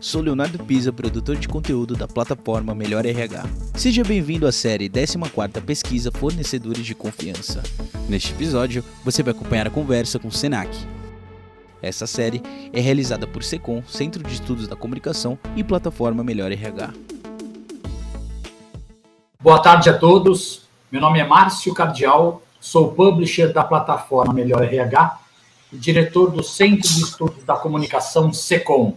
Sou Leonardo Pisa, produtor de conteúdo da plataforma Melhor RH. Seja bem-vindo à série 14ª Pesquisa Fornecedores de Confiança. Neste episódio, você vai acompanhar a conversa com o Senac. Essa série é realizada por Secom, Centro de Estudos da Comunicação e plataforma Melhor RH. Boa tarde a todos. Meu nome é Márcio Cardial, sou publisher da plataforma Melhor RH e diretor do Centro de Estudos da Comunicação SECOM.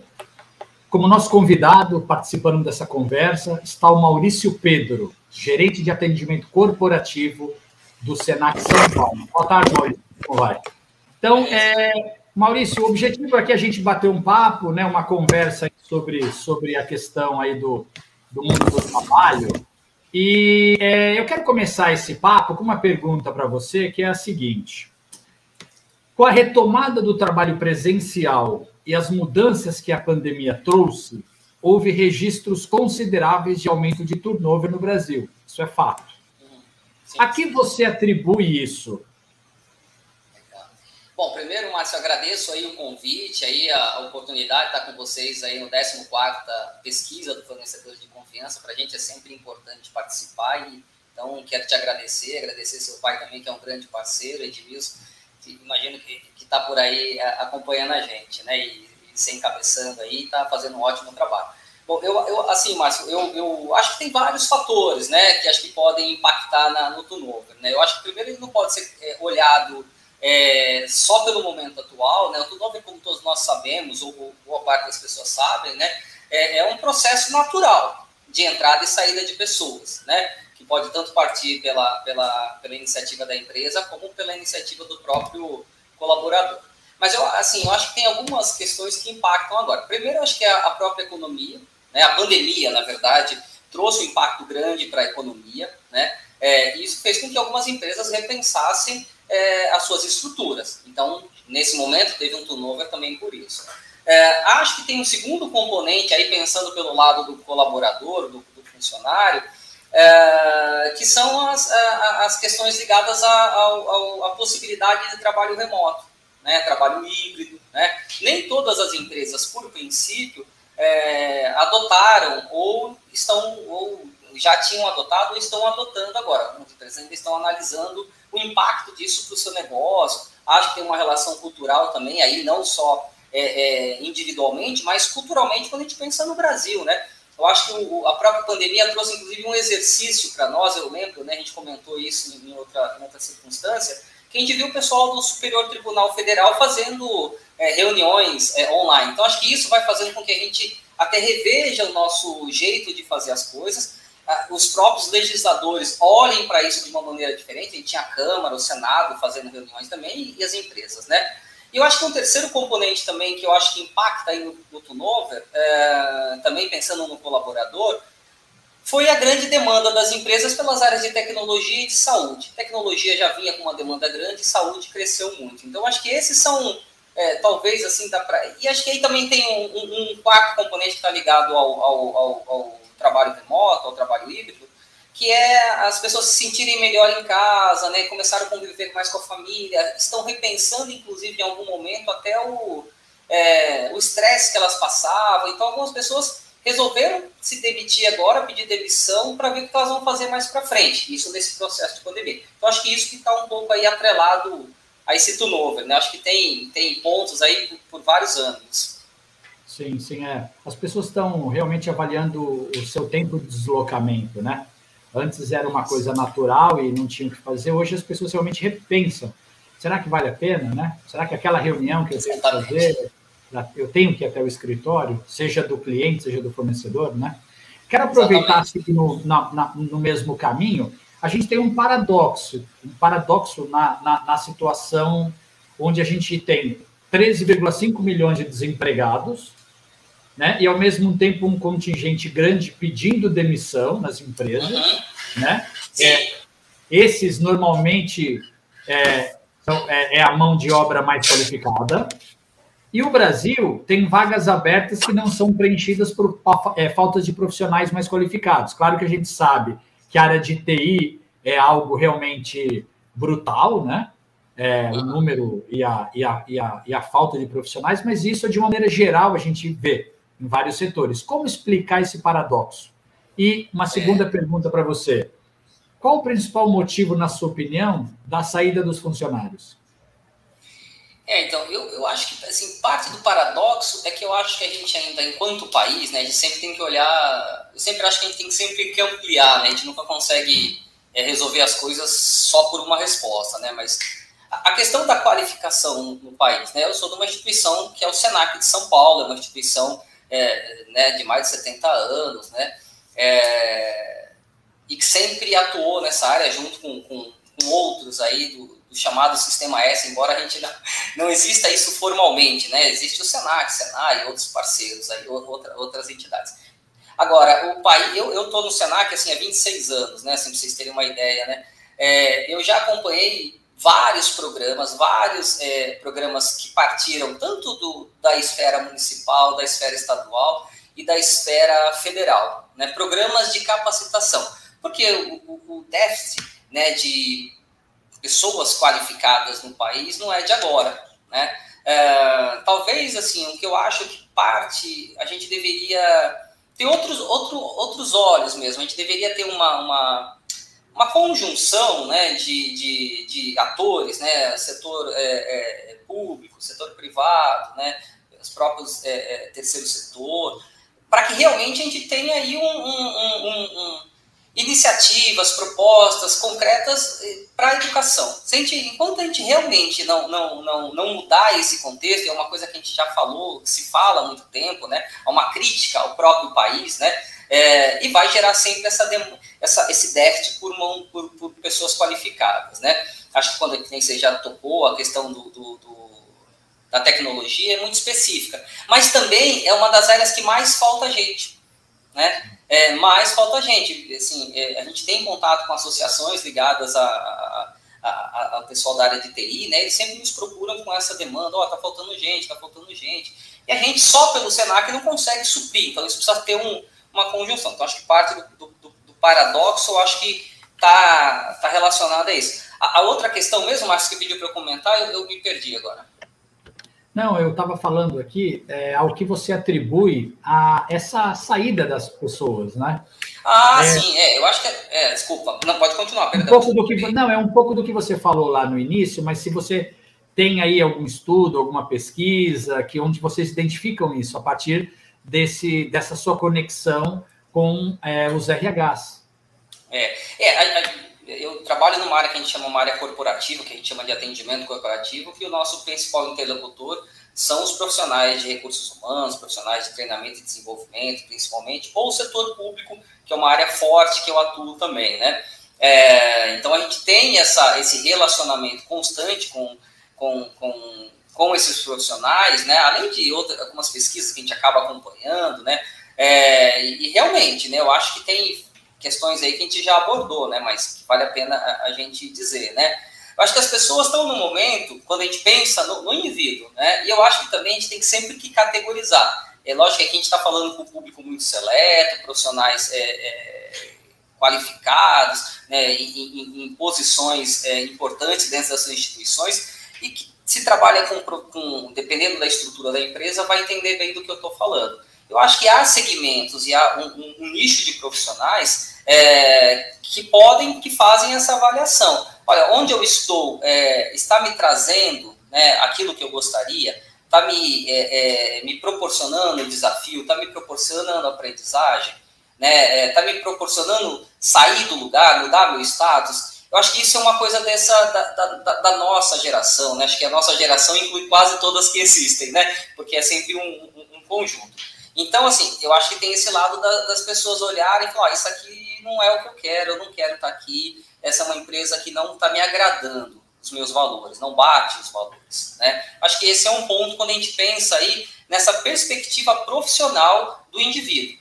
Como nosso convidado, participando dessa conversa, está o Maurício Pedro, gerente de atendimento corporativo do Senac São Paulo. Boa tarde, Maurício. Como vai? Então, é, Maurício, o objetivo é que a gente bater um papo, né, uma conversa sobre, sobre a questão aí do, do mundo do trabalho. E é, eu quero começar esse papo com uma pergunta para você, que é a seguinte. Com a retomada do trabalho presencial e as mudanças que a pandemia trouxe, houve registros consideráveis de aumento de turnover no Brasil. Isso é fato. Sim, a que você atribui isso? Bom, primeiro, Márcio, agradeço aí o convite, aí a, oportunidade de estar com vocês aí no 14ª pesquisa do fornecedor de confiança. Para a gente é sempre importante participar e então quero te agradecer, agradecer seu pai também, que é um grande parceiro, Edmilson, imagino que está por aí é, acompanhando a gente, né? E, e se encabeçando aí, está fazendo um ótimo trabalho. Bom, eu, eu assim, Márcio, eu, eu acho que tem vários fatores, né, que acho que podem impactar na, no turnover, né? Eu acho que primeiro ele não pode ser é, olhado é, só pelo momento atual, né? O turnover, como todos nós sabemos, ou boa parte das pessoas sabem, né, é, é um processo natural de entrada e saída de pessoas, né? Que pode tanto partir pela, pela, pela iniciativa da empresa como pela iniciativa do próprio colaborador. Mas eu, assim, eu acho que tem algumas questões que impactam agora. Primeiro, eu acho que é a própria economia, né? a pandemia, na verdade, trouxe um impacto grande para a economia, né? É, isso fez com que algumas empresas repensassem é, as suas estruturas. Então, nesse momento, teve um turnover também por isso. É, acho que tem um segundo componente aí, pensando pelo lado do colaborador, do, do funcionário, é, que são as, as questões ligadas à possibilidade de trabalho remoto, né, trabalho híbrido. Né? Nem todas as empresas, por princípio, é, adotaram ou estão ou já tinham adotado ou estão adotando agora. Algumas empresas ainda estão analisando o impacto disso para o seu negócio. Acho que tem uma relação cultural também aí, não só é, é, individualmente, mas culturalmente quando a gente pensa no Brasil, né? Eu acho que o, a própria pandemia trouxe, inclusive, um exercício para nós, eu lembro, né, a gente comentou isso em outra, em outra circunstância, que a gente viu o pessoal do Superior Tribunal Federal fazendo é, reuniões é, online. Então, acho que isso vai fazendo com que a gente até reveja o nosso jeito de fazer as coisas, os próprios legisladores olhem para isso de uma maneira diferente. A gente tinha a Câmara, o Senado fazendo reuniões também e as empresas, né? E eu acho que um terceiro componente também que eu acho que impacta aí no, no turnover, é, também pensando no colaborador, foi a grande demanda das empresas pelas áreas de tecnologia e de saúde. Tecnologia já vinha com uma demanda grande saúde cresceu muito. Então, acho que esses são, é, talvez, assim, dá pra... E acho que aí também tem um, um, um quarto componente que está ligado ao, ao, ao, ao trabalho remoto, ao trabalho híbrido, que é as pessoas se sentirem melhor em casa, né, começaram a conviver mais com a família, estão repensando, inclusive, em algum momento, até o é, estresse que elas passavam. Então, algumas pessoas resolveram se demitir agora, pedir demissão, para ver o que elas vão fazer mais para frente, isso nesse processo de pandemia. Então, acho que isso que está um pouco aí atrelado a esse turnover, né? Acho que tem, tem pontos aí por, por vários anos. Sim, sim, é. As pessoas estão realmente avaliando o seu tempo de deslocamento, né? Antes era uma coisa natural e não tinha o que fazer. Hoje as pessoas realmente repensam. Será que vale a pena, né? Será que aquela reunião que eu tenho que fazer, eu tenho que ir até o escritório, seja do cliente, seja do fornecedor, né? Quero aproveitar assim, no, na, na, no mesmo caminho. A gente tem um paradoxo, um paradoxo na, na, na situação onde a gente tem 13,5 milhões de desempregados, né? E ao mesmo tempo um contingente grande pedindo demissão nas empresas, uhum. né? É, esses normalmente é, são, é, é, a mão de obra mais qualificada. E o Brasil tem vagas abertas que não são preenchidas por é, faltas de profissionais mais qualificados. Claro que a gente sabe que a área de TI é algo realmente brutal, né? É, o número e a, e, a, e, a, e a falta de profissionais, mas isso, de uma maneira geral, a gente vê em vários setores. Como explicar esse paradoxo? E uma segunda é. pergunta para você. Qual o principal motivo, na sua opinião, da saída dos funcionários? É, então, eu, eu acho que, assim, parte do paradoxo é que eu acho que a gente ainda, enquanto país, né, a gente sempre tem que olhar, eu sempre acho que a gente tem que sempre que ampliar, né, a gente nunca consegue é, resolver as coisas só por uma resposta, né, mas a, questão da qualificação no, no, país, né, eu sou de uma instituição que é o Senac de São Paulo, é uma instituição é, né, de mais de 70 anos, né, é, e que sempre atuou nessa área junto com, com, com outros aí do, do chamado Sistema S, embora a gente não, não exista isso formalmente, né? Existe o Senac, Senai e outros parceiros, aí, outra, outras entidades. Agora, o país, eu estou no Senac assim, há 26 anos, né? Assim, para vocês terem uma ideia, né? É, eu já acompanhei vários programas, vários é, programas que partiram tanto do, da esfera municipal, da esfera estadual e da esfera federal, né? Programas de capacitação, porque o, o, o déficit né, de pessoas qualificadas no país não é de agora, né? É, talvez, assim, o que eu acho que parte, a gente deveria ter outros, outro, outros olhos mesmo, a gente deveria ter uma, uma, uma conjunção né, de, de, de atores, né, setor é, é, público, setor privado, né, os próprios é, é, terceiro setor, para que realmente a gente tenha aí um, um, um, iniciativas, propostas concretas eh, para a educação. A gente, enquanto a gente realmente não, não, não, não mudar esse contexto, é uma coisa que a gente já falou, se fala há muito tempo, né? É uma crítica ao próprio país, né? É, e vai gerar sempre essa, essa, esse déficit por, mão, por, por, pessoas qualificadas, né? Acho que quando nem você já tocou a questão do, do, do, da tecnologia é muito específica, mas também é uma das áreas que mais falta gente, né? É, falta gente. Assim, é, a gente tem contato com associações ligadas a, a, a, ao pessoal da área de TI, né? Eles sempre nos procuram com essa demanda, ó, oh, tá faltando gente, tá faltando gente. E a gente só pelo Senac não consegue suprir, então isso precisa ter um, uma conjunção. Então acho que parte do, do, do paradoxo, eu acho que tá, tá relacionada a isso. A, a outra questão mesmo, Márcio, que pediu para eu comentar, eu, eu me perdi agora. Não, eu estava falando aqui é, ao que você atribui a essa saída das pessoas, né? Ah, é, sim, é, eu acho que é, é, desculpa, não pode continuar, perdão. Um pouco do que, não, é um pouco do que você falou lá no início, mas se você tem aí algum estudo, alguma pesquisa, que onde vocês identificam isso a partir desse, dessa sua conexão com é, os RHs. É, é a, a eu trabalho numa área que a gente chama uma área corporativa, que a gente chama de atendimento corporativo, que o nosso principal interlocutor são os profissionais de recursos humanos, profissionais de treinamento e desenvolvimento, principalmente, ou o setor público, que é uma área forte que eu atuo também, né? É, então a gente tem essa, esse relacionamento constante com, com, com, com esses profissionais, né? Além de outras, algumas pesquisas que a gente acaba acompanhando, né? É, e, realmente, né? Eu acho que tem questões aí que a gente já abordou, né? Mas que vale a pena a, a gente dizer, né? Eu acho que as pessoas estão no momento, quando a gente pensa no, no, indivíduo, né? E eu acho que também a gente tem que sempre que categorizar. É lógico que aqui a gente está falando com um público muito seleto, profissionais é, é, qualificados, né, em, em, em posições é, importantes dentro das instituições e que se trabalha com, com, dependendo da estrutura da empresa, vai entender bem do que eu estou falando. Eu acho que há segmentos e há um, um, nicho de profissionais é, que podem, que fazem essa avaliação. Olha, onde eu estou é, está me trazendo né, aquilo que eu gostaria, está me, é, é me proporcionando desafio, está me proporcionando aprendizagem, está né, é, tá me proporcionando sair do lugar, mudar meu status. Eu acho que isso é uma coisa dessa da, da, da, nossa geração, né? Acho que a nossa geração inclui quase todas que existem, né? Porque é sempre um, um, um conjunto. Então, assim, eu acho que tem esse lado da, das pessoas olharem e falar, oh, isso aqui não é o que eu quero, eu não quero estar aqui, essa é uma empresa que não está me agradando os meus valores, não bate os valores. Né? Acho que esse é um ponto quando a gente pensa aí nessa perspectiva profissional do indivíduo.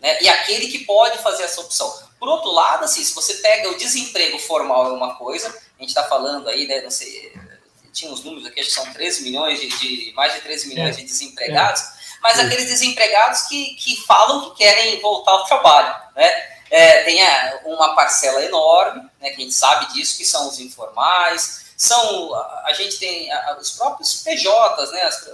Né? E aquele que pode fazer essa opção. Por outro lado, assim, se você pega o desemprego formal é uma coisa, a gente está falando aí, né, não sei, tinha uns números aqui, acho que são 13 milhões de, de mais de 13 milhões é. de desempregados, mas é. aqueles desempregados que, que falam que querem voltar ao trabalho, né? É, tem uma parcela enorme, né, que a gente sabe disso, que são os informais, são, a, gente tem os próprios PJs, né, as,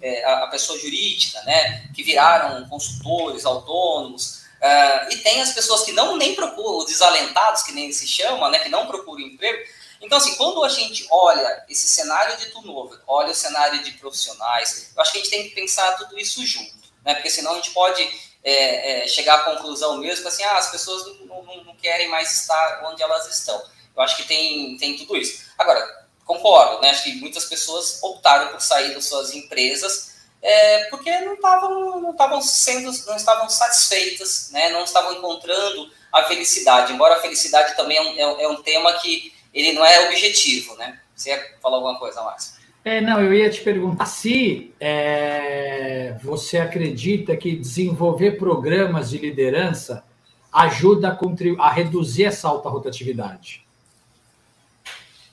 é, a, a, pessoa jurídica, né, que viraram consultores autônomos, uh, e tem as pessoas que não nem procuram, os desalentados, que nem se chama, né, que não procuram emprego. Então, assim, quando a gente olha esse cenário de turnover, olha o cenário de profissionais, eu acho que a gente tem que pensar tudo isso junto, né, porque senão a gente pode é, é, chegar à conclusão mesmo, assim, ah, as pessoas não, não, não querem mais estar onde elas estão. Eu acho que tem, tem tudo isso. Agora, concordo, né? Acho que muitas pessoas optaram por sair das suas empresas é, porque não estavam não estavam sendo não estavam satisfeitas, né? Não estavam encontrando a felicidade. Embora a felicidade também é um, é, é um tema que ele não é objetivo, né? Você ia falar alguma coisa, Márcio? É, não, eu ia te perguntar se é, você acredita que desenvolver programas de liderança ajuda a, a reduzir essa alta rotatividade.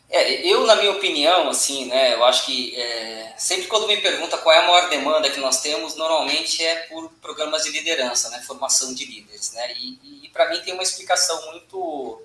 É, eu, na minha opinião, assim, né, eu acho que é, sempre quando me pergunta qual é a maior demanda que nós temos, normalmente é por programas de liderança, né, formação de líderes, né, e, e para mim tem uma explicação muito,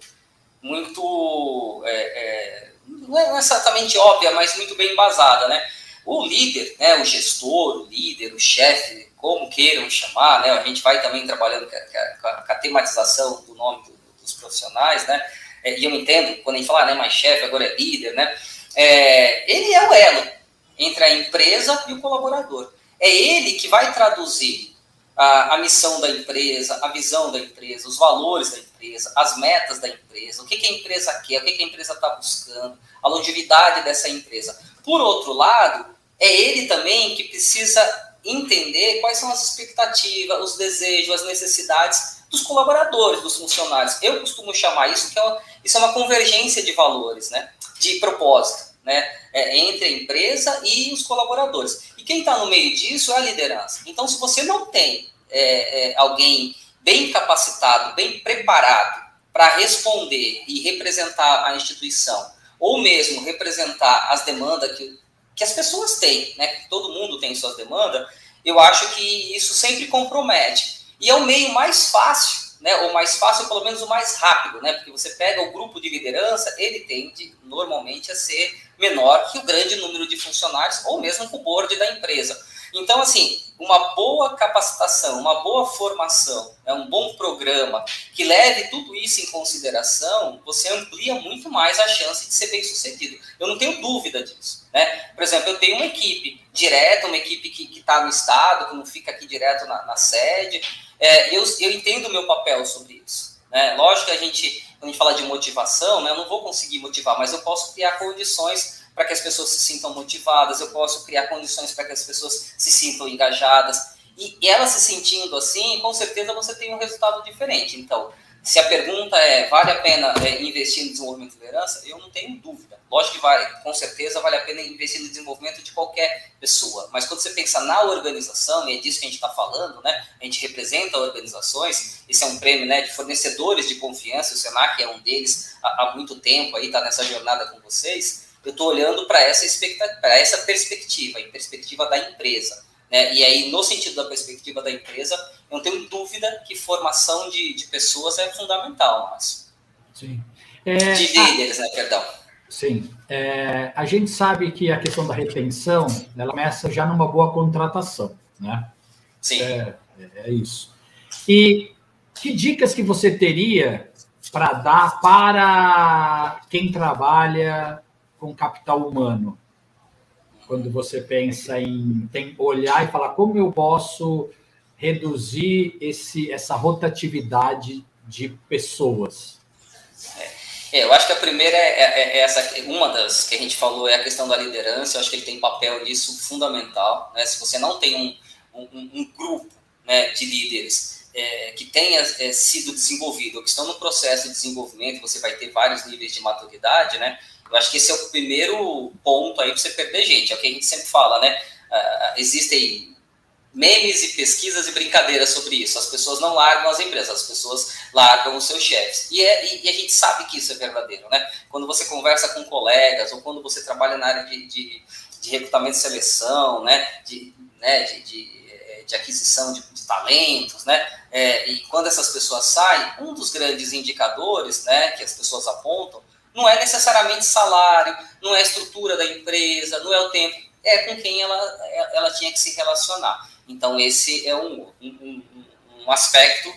muito, é, é, não é exatamente óbvia, mas muito bem embasada, né. O líder, né, o gestor, o líder, o chefe, como queiram chamar, né, a gente vai também trabalhando com a, com a tematização do nome dos profissionais, né, é, e eu entendo, quando a gente fala, ah, né, mais chefe, agora é líder, né? É, ele é o elo entre a empresa e o colaborador. É ele que vai traduzir a, a, missão da empresa, a visão da empresa, os valores da empresa, as metas da empresa, o que, que a empresa quer, o que, que a empresa está buscando, a longevidade dessa empresa. Por outro lado, é ele também que precisa entender quais são as expectativas, os desejos, as necessidades dos colaboradores, dos funcionários. Eu costumo chamar isso que é isso é uma convergência de valores, né? De propósito, né? É, entre a empresa e os colaboradores. E quem está no meio disso é a liderança. Então, se você não tem é, é, alguém bem capacitado, bem preparado para responder e representar a instituição, ou mesmo representar as demandas que, que as pessoas têm, né? Que todo mundo tem suas demandas, eu acho que isso sempre compromete. E é o meio mais fácil, né, ou mais fácil, pelo menos o mais rápido, né, porque você pega o grupo de liderança, ele tende normalmente a ser menor que o grande número de funcionários, ou mesmo o board da empresa. Então, assim, uma boa capacitação, uma boa formação, né, um bom programa que leve tudo isso em consideração, você amplia muito mais a chance de ser bem sucedido. Eu não tenho dúvida disso. Né? Por exemplo, eu tenho uma equipe direta, uma equipe que está no estado, que não fica aqui direto na, na sede, é, eu, eu entendo o meu papel sobre isso. Né? Lógico que a gente, quando a gente fala de motivação, né, eu não vou conseguir motivar, mas eu posso criar condições para que as pessoas se sintam motivadas, eu posso criar condições para que as pessoas se sintam engajadas. E, e elas se sentindo assim, com certeza você tem um resultado diferente. Então, se a pergunta é, vale a pena é, investir no desenvolvimento de liderança? Eu não tenho dúvida. Lógico que vale, com certeza vale a pena investir no desenvolvimento de qualquer pessoa. Mas quando você pensa na organização, e é disso que a gente está falando, né? A gente representa organizações, esse é um prêmio né, de fornecedores de confiança, o Senac é um deles há, há muito tempo aí, está nessa jornada com vocês. Eu estou olhando para essa, essa perspectiva, a perspectiva da empresa. Né? E aí, no sentido da perspectiva da empresa, eu não tenho dúvida que formação de, de pessoas é fundamental, Márcio. Sim. É, de líderes, né? Perdão. Sim. É, a gente sabe que a questão da retenção, ela começa já numa boa contratação, né? Sim. É, é isso. E que dicas que você teria para dar para quem trabalha com capital humano? Quando você pensa em tem, olhar e falar como eu posso reduzir esse, essa rotatividade de pessoas? É, eu acho que a primeira é, é, é, essa, uma das que a gente falou é a questão da liderança. Eu acho que ele tem papel nisso fundamental. Né? Se você não tem um, um, um grupo né, de líderes é, que tenha é, sido desenvolvido, ou que estão no processo de desenvolvimento, você vai ter vários níveis de maturidade, né? Eu acho que esse é o primeiro ponto aí para você perder gente. É o que a gente sempre fala, né? Uh, existem memes e pesquisas e brincadeiras sobre isso. As pessoas não largam as empresas, as pessoas largam os seus chefes. E, é, e, a gente sabe que isso é verdadeiro, né? Quando você conversa com colegas ou quando você trabalha na área de, de, de recrutamento e seleção, né? De, né? de, de eh, de aquisição de, de, talentos, né? É, e quando essas pessoas saem, um dos grandes indicadores, né, que as pessoas apontam não é necessariamente salário, não é estrutura da empresa, não é o tempo. é com quem ela, ela tinha que se relacionar. Então, esse é um, um, um aspecto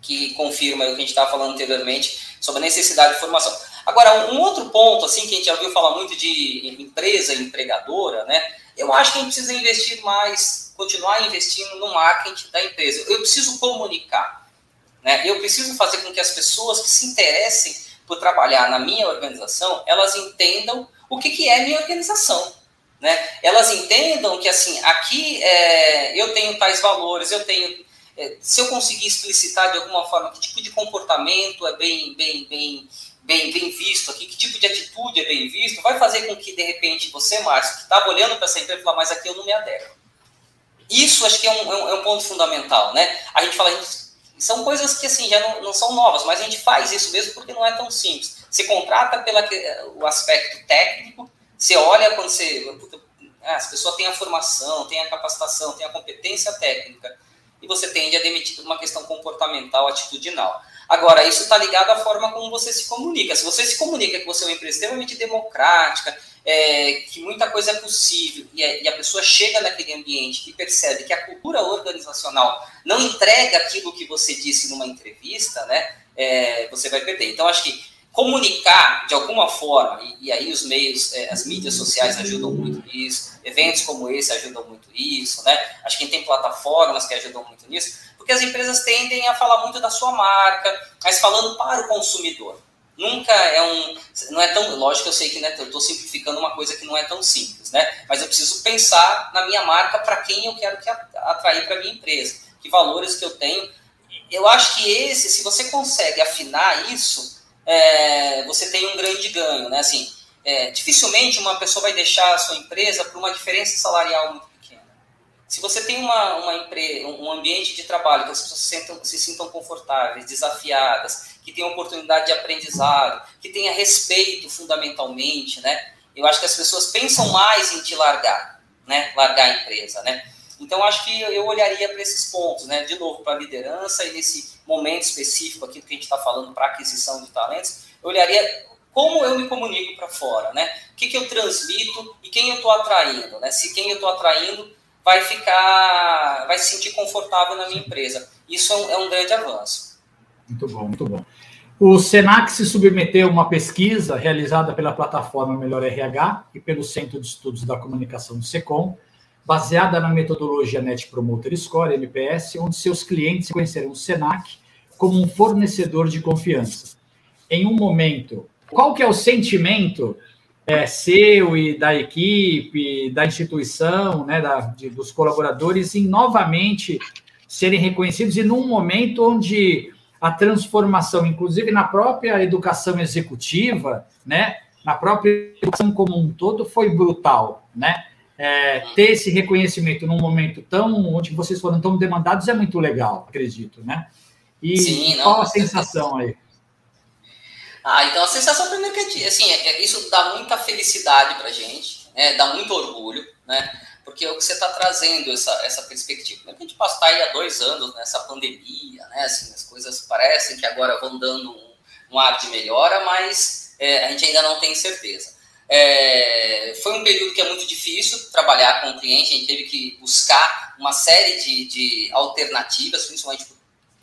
que confirma o que a gente estava falando anteriormente sobre a necessidade de formação. Agora, um outro ponto, assim, que a gente já ouviu falar muito de empresa empregadora, né? Eu acho que a gente precisa investir mais, continuar investindo no marketing da empresa. Eu preciso comunicar, né? Eu preciso fazer com que as pessoas que se interessem por trabalhar na minha organização, elas entendam o que, que é minha organização, né? Elas entendam que, assim, aqui é, eu tenho tais valores, eu tenho... É, se eu conseguir explicitar de alguma forma que tipo de comportamento é bem, bem, bem bem, bem visto aqui, que tipo de atitude é bem visto, vai fazer com que, de repente, você, Márcio, que estava olhando para essa empresa, falar, mas aqui eu não me adequo. Isso acho que é um, é um, é ponto fundamental, né? A gente fala, são coisas que, assim, já não, não, são novas, mas a gente faz isso mesmo porque não é tão simples. Você contrata pelo aspecto técnico, você olha quando você... Ah, as pessoas têm a formação, têm a capacitação, têm a competência técnica, e você tende a demitir uma questão comportamental, atitudinal. Agora, isso está ligado à forma como você se comunica. Se você se comunica que você é uma empresa extremamente democrática, é, que muita coisa é possível, e a, e a, pessoa chega naquele ambiente e percebe que a cultura organizacional não entrega aquilo que você disse numa entrevista, né, é, você vai perder. Então, acho que comunicar de alguma forma, e, e aí os meios, é, as mídias sociais ajudam muito nisso, eventos como esse ajudam muito nisso, né? Acho que tem plataformas que ajudam muito nisso porque as empresas tendem a falar muito da sua marca, mas falando para o consumidor. Nunca é um. Não é tão. Lógico eu sei que né, eu estou simplificando uma coisa que não é tão simples, né? Mas eu preciso pensar na minha marca para quem eu quero que atrair para a minha empresa. Que valores que eu tenho. Eu acho que esse, se você consegue afinar isso, é, você tem um grande ganho, né? Assim, é, dificilmente uma pessoa vai deixar a sua empresa por uma diferença salarial muito se você tem uma, uma um ambiente de trabalho que as pessoas se, sentam, se sintam confortáveis, desafiadas, que tenham oportunidade de aprendizado, que tenha respeito fundamentalmente, né? Eu acho que as pessoas pensam mais em te largar, né? Largar a empresa, né? Então, acho que eu olharia para esses pontos, né? De novo, para a liderança e nesse momento específico aqui que a gente está falando para aquisição de talentos, eu olharia como eu me comunico para fora, né? O que, que eu transmito e quem eu estou atraindo, né? Se quem eu estou atraindo vai ficar, vai se sentir confortável na minha empresa. Isso é um, é um grande avanço. Muito bom, muito bom. O Senac se submeteu a uma pesquisa realizada pela plataforma Melhor RH e pelo Centro de Estudos da Comunicação do SECOM, baseada na metodologia Net Promoter Score, NPS, onde seus clientes conheceram o Senac como um fornecedor de confiança. Em um momento, qual que é o sentimento é, seu e da equipe, da instituição, né, da, de, dos colaboradores, em novamente serem reconhecidos e num momento onde a transformação, inclusive na própria educação executiva, né, na própria educação como um todo, foi brutal, né? É, ter esse reconhecimento num momento tão onde vocês foram tão demandados é muito legal, acredito, né? E Sim, qual a sensação aí? Ah, então a sensação primeiro que é, assim, é, isso dá muita felicidade para gente, né? dá muito orgulho, né? Porque é o que você está trazendo essa, essa perspectiva. A gente passa aí há dois anos nessa pandemia, né? Assim, as coisas parecem que agora vão dando um, um ar de melhora, mas é, a gente ainda não tem certeza. É, foi um período que é muito difícil trabalhar com o cliente, a gente teve que buscar uma série de, de alternativas, principalmente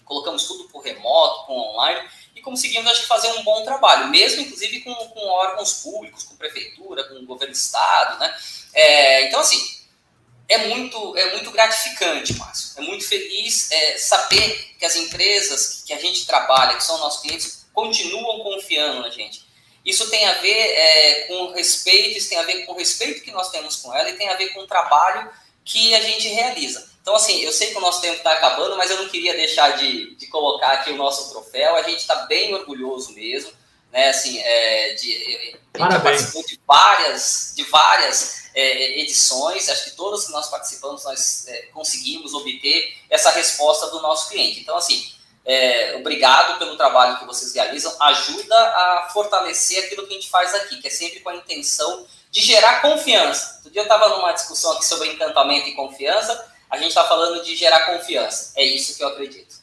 colocamos tudo por remoto, com online, e conseguimos, acho que, fazer um bom trabalho, mesmo, inclusive, com, com órgãos públicos, com prefeitura, com o governo do estado, né? É, então, assim, é muito, é muito gratificante, Márcio. É muito feliz é, saber que as empresas que a gente trabalha, que são nossos clientes, continuam confiando na gente. Isso tem a ver é, com respeito, isso tem a ver com o respeito que nós temos com ela e tem a ver com o trabalho que a gente realiza. Então, assim, eu sei que o nosso tempo está acabando, mas eu não queria deixar de, de colocar aqui o nosso troféu. A gente está bem orgulhoso mesmo, né? Assim, é, de, a gente participou de várias, de várias é, edições. Acho que todas que nós participamos, nós é, conseguimos obter essa resposta do nosso cliente. Então, assim, é, obrigado pelo trabalho que vocês realizam. Ajuda a fortalecer aquilo que a gente faz aqui, que é sempre com a intenção de gerar confiança. Outro dia eu estava numa discussão aqui sobre encantamento e confiança a gente está falando de gerar confiança. É isso que eu acredito.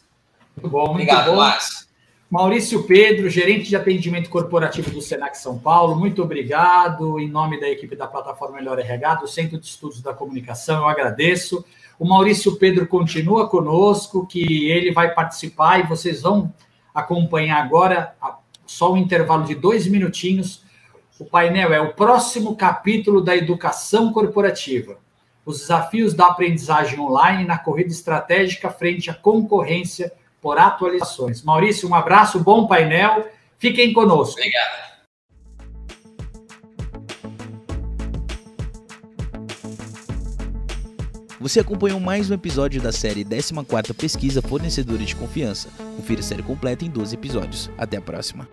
Muito bom, Obrigado, muito bom. Márcio. Maurício Pedro, gerente de atendimento corporativo do Senac São Paulo, muito obrigado. Em nome da equipe da plataforma Melhor RH, do Centro de Estudos da Comunicação, eu agradeço. O Maurício Pedro continua conosco, que ele vai participar e vocês vão acompanhar agora, só um intervalo de dois minutinhos. O painel é o próximo capítulo da educação corporativa. Os desafios da aprendizagem online na corrida estratégica frente à concorrência por atualizações. Maurício, um abraço, bom painel. Fiquem conosco. Obrigado. Você acompanhou mais um episódio da série 14ª Pesquisa Fornecedores de Confiança. Confira a série completa em 12 episódios. Até a próxima.